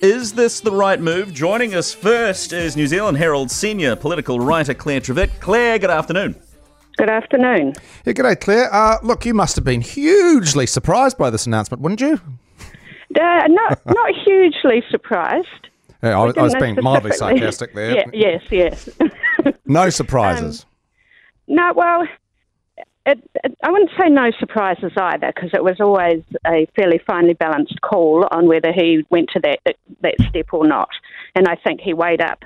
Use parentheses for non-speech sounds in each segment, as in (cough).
Is this the right move? Joining us first is New Zealand Herald senior political writer Claire Trevett. Claire, good afternoon. Good afternoon. Yeah, g'day, Claire. Uh, look, you must have been hugely surprised by this announcement, wouldn't you? Uh, not not hugely surprised. Yeah, I, was- I was being mildly sarcastic there. (laughs) Yeah, yes, yes. No (laughs) surprises. no, well, it, it, I wouldn't say no surprises either, because it was always a fairly finely balanced call on whether he went to that that step or not. And I think he weighed up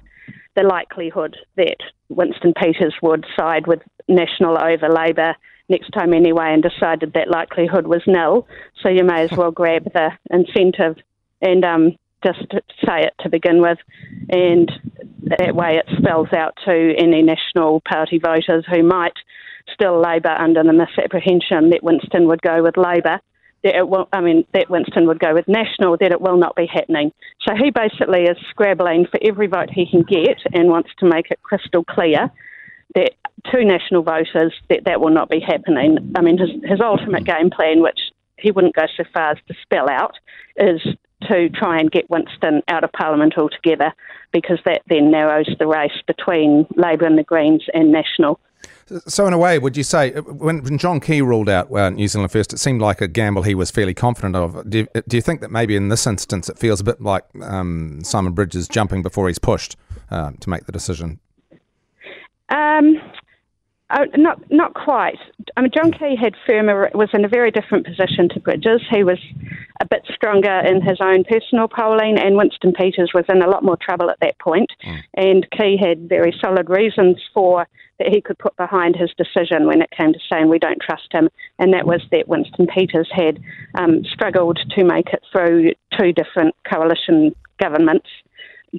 the likelihood that Winston Peters would side with National over Labor next time anyway, and decided that likelihood was nil. So you may as well grab the incentive and um, just say it to begin with, and that way it spells out to any National Party voters who might still Labor under the misapprehension that Winston would go with Labor. That it will, I mean, that Winston would go with National, that it will not be happening. So he basically is scrabbling for every vote he can get and wants to make it crystal clear that to national voters that that will not be happening. I mean, his, his ultimate game plan, which he wouldn't go so far as to spell out, is to try and get Winston out of Parliament altogether because that then narrows the race between Labor and the Greens and National. So, in a way, would you say when, when John Key ruled out uh, New Zealand First, it seemed like a gamble he was fairly confident of. Do you, do you think that maybe in this instance it feels a bit like um, Simon Bridges jumping before he's pushed uh, to make the decision? Um, uh, not not quite. I mean, John Key had firmer was in a very different position to Bridges. He was a bit stronger in his own personal polling, and Winston Peters was in a lot more trouble at that point. And Key had very solid reasons for that he could put behind his decision when it came to saying we don't trust him, and that was that Winston Peters had um, struggled to make it through two different coalition governments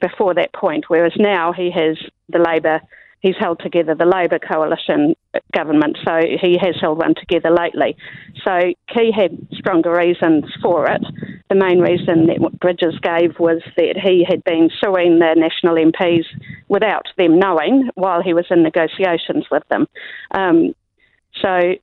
before that point, whereas now he has the Labor he's held together the Labor coalition government, so he has held one together lately. So Key had stronger reasons for it. The main reason that Bridges gave was that he had been suing the national MPs without them knowing while he was in negotiations with them. Um, so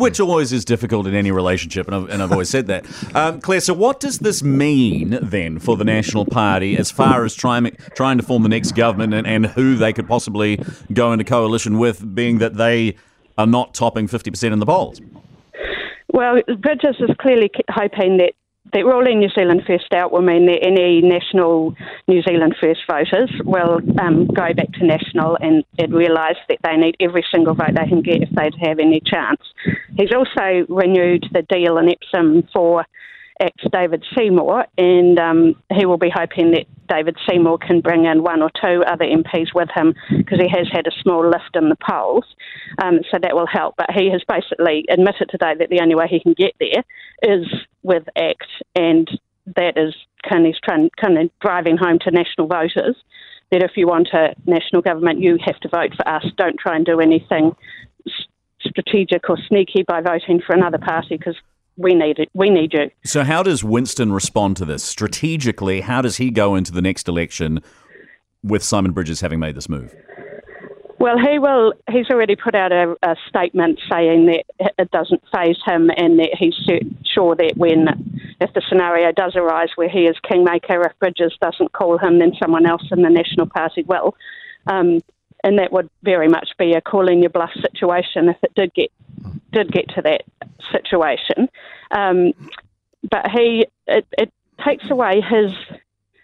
Which always is difficult in any relationship, and I've, and I've always said that. Um, Claire, so what does this mean then for the National Party as far as trying trying to form the next government and, and who they could possibly go into coalition with, being that they are not topping 50% in the polls? Well, Bridges is clearly hoping that that ruling New Zealand First out will mean that any national New Zealand First voters will um, go back to national and, and realise that they need every single vote they can get if they have any chance. He's also renewed the deal in Epsom for ex David Seymour, and um, he will be hoping that David Seymour can bring in one or two other MPs with him because he has had a small lift in the polls. Um, so that will help. But he has basically admitted today that the only way he can get there is with ACT, and that is kind of, trying, kind of driving home to national voters that if you want a national government, you have to vote for us. Don't try and do anything strategic or sneaky by voting for another party because we need it. We need you. So, how does Winston respond to this strategically? How does he go into the next election with Simon Bridges having made this move? Well, he will. He's already put out a, a statement saying that it doesn't faze him, and that he's sure that when, if the scenario does arise where he is kingmaker, if Bridges doesn't call him, then someone else in the National Party will, um, and that would very much be a calling your bluff situation if it did get did get to that situation. Um, but he, it, it takes away his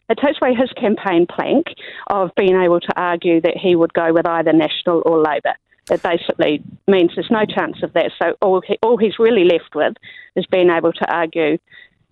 it takes away his campaign plank of being able to argue that he would go with either National or Labor. It basically means there's no chance of that. So all, he, all he's really left with is being able to argue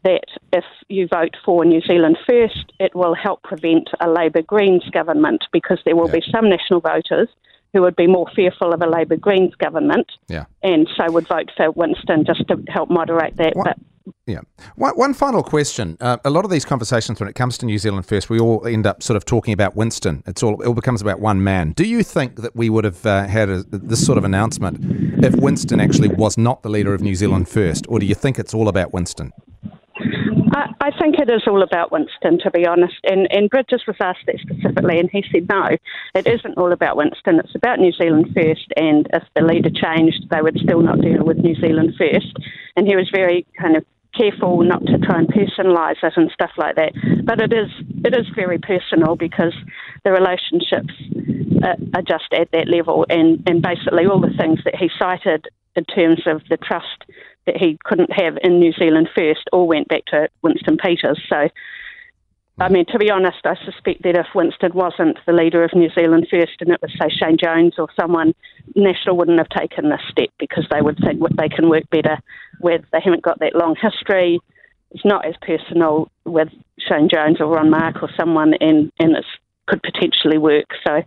that if you vote for New Zealand First, it will help prevent a Labor Greens government because there will be some national voters who would be more fearful of a Labor Greens government Yeah. and so would vote for Winston just to help moderate that. What- But Yeah. One, one final question. Uh, a lot of these conversations, when it comes to New Zealand First, we all end up sort of talking about Winston. It's all it all becomes about one man. Do you think that we would have uh, had a, this sort of announcement if Winston actually was not the leader of New Zealand First, or do you think it's all about Winston? I, think it is all about Winston, to be honest. And, and Bridges was asked that specifically, and he said, no, it isn't all about Winston. It's about New Zealand first. And if the leader changed, they would still not deal with New Zealand first. And he was very kind of careful not to try and personalise it and stuff like that. But it is it is very personal because the relationships are, are just at that level, and and basically all the things that he cited in terms of the trust that he couldn't have in New Zealand First all went back to Winston Peters. So. I mean, to be honest, I suspect that if Winston wasn't the leader of New Zealand First and it was, say, Shane Jones or someone, National wouldn't have taken this step because they would think they can work better with, they haven't got that long history. It's not as personal with Shane Jones or Ron Mark or someone, and, and it could potentially work. So